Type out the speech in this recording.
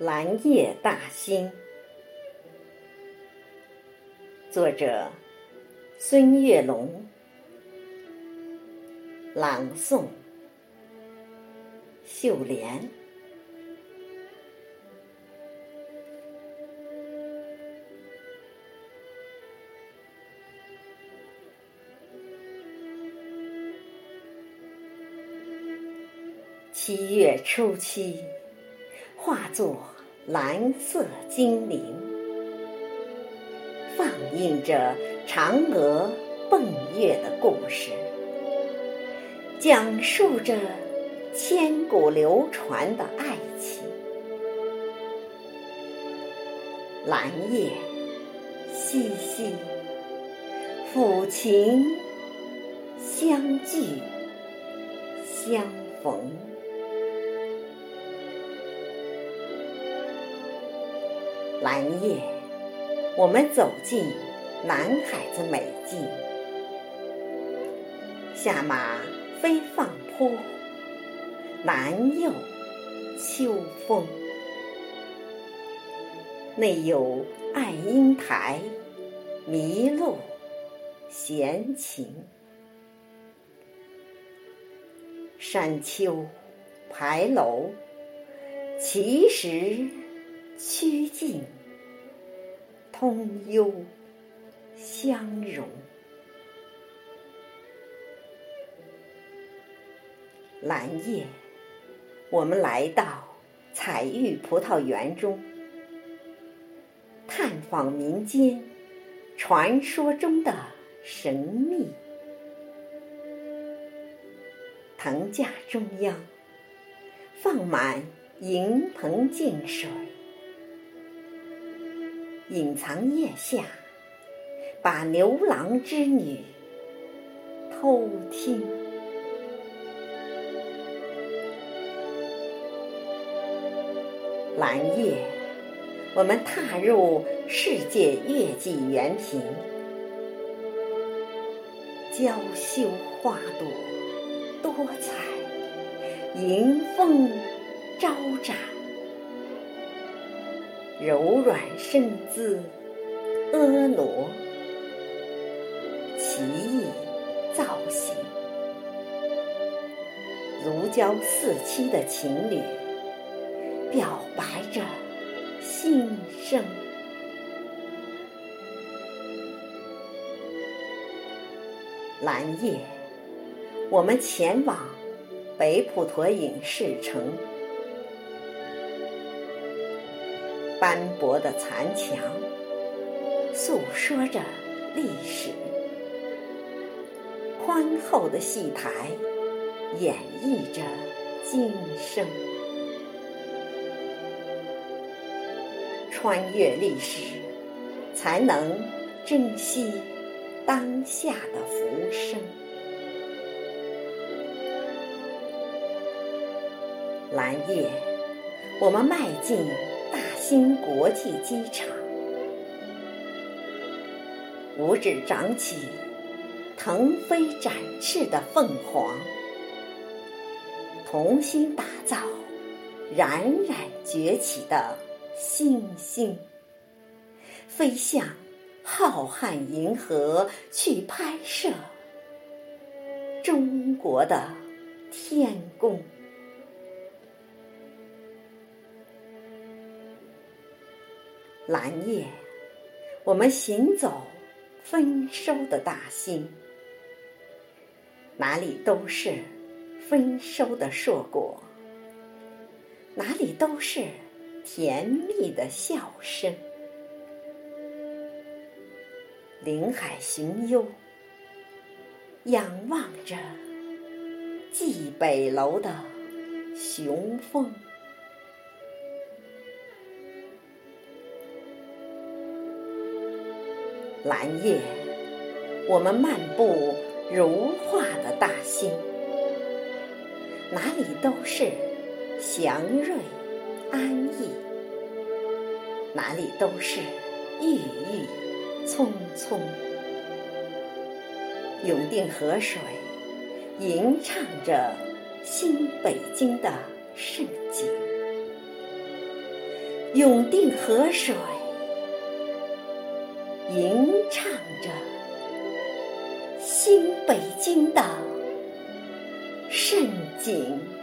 蓝夜大兴，作者孙月龙，朗诵秀莲。七月初七。化作蓝色精灵，放映着嫦娥奔月的故事，讲述着千古流传的爱情。蓝夜淅淅，抚琴相聚相逢。蓝夜，我们走进南海的美境。下马飞放坡，南又秋风。内有爱英台，麋鹿闲情。山丘牌楼，其实。曲径通幽相融，蓝夜，我们来到彩玉葡萄园中，探访民间传说中的神秘。藤架中央放满银盆净水。隐藏叶下，把牛郎织女偷听。蓝夜，我们踏入世界月季园坪，娇羞花朵多彩，迎风招展。柔软身姿，婀娜奇异造型，如胶似漆的情侣表白着心声。蓝夜，我们前往北普陀影视城。斑驳的残墙诉说着历史，宽厚的戏台演绎着今生。穿越历史，才能珍惜当下的浮生。蓝夜，我们迈进。新国际机场，五指长起腾飞展翅的凤凰，同心打造冉冉崛起的星星，飞向浩瀚银河去拍摄中国的天宫。蓝夜，我们行走丰收的大兴，哪里都是丰收的硕果，哪里都是甜蜜的笑声。林海行幽，仰望着蓟北楼的雄风。蓝夜，我们漫步如画的大兴，哪里都是祥瑞安逸，哪里都是郁郁葱葱。永定河水吟唱着新北京的盛景，永定河水，吟唱着新北京的盛景。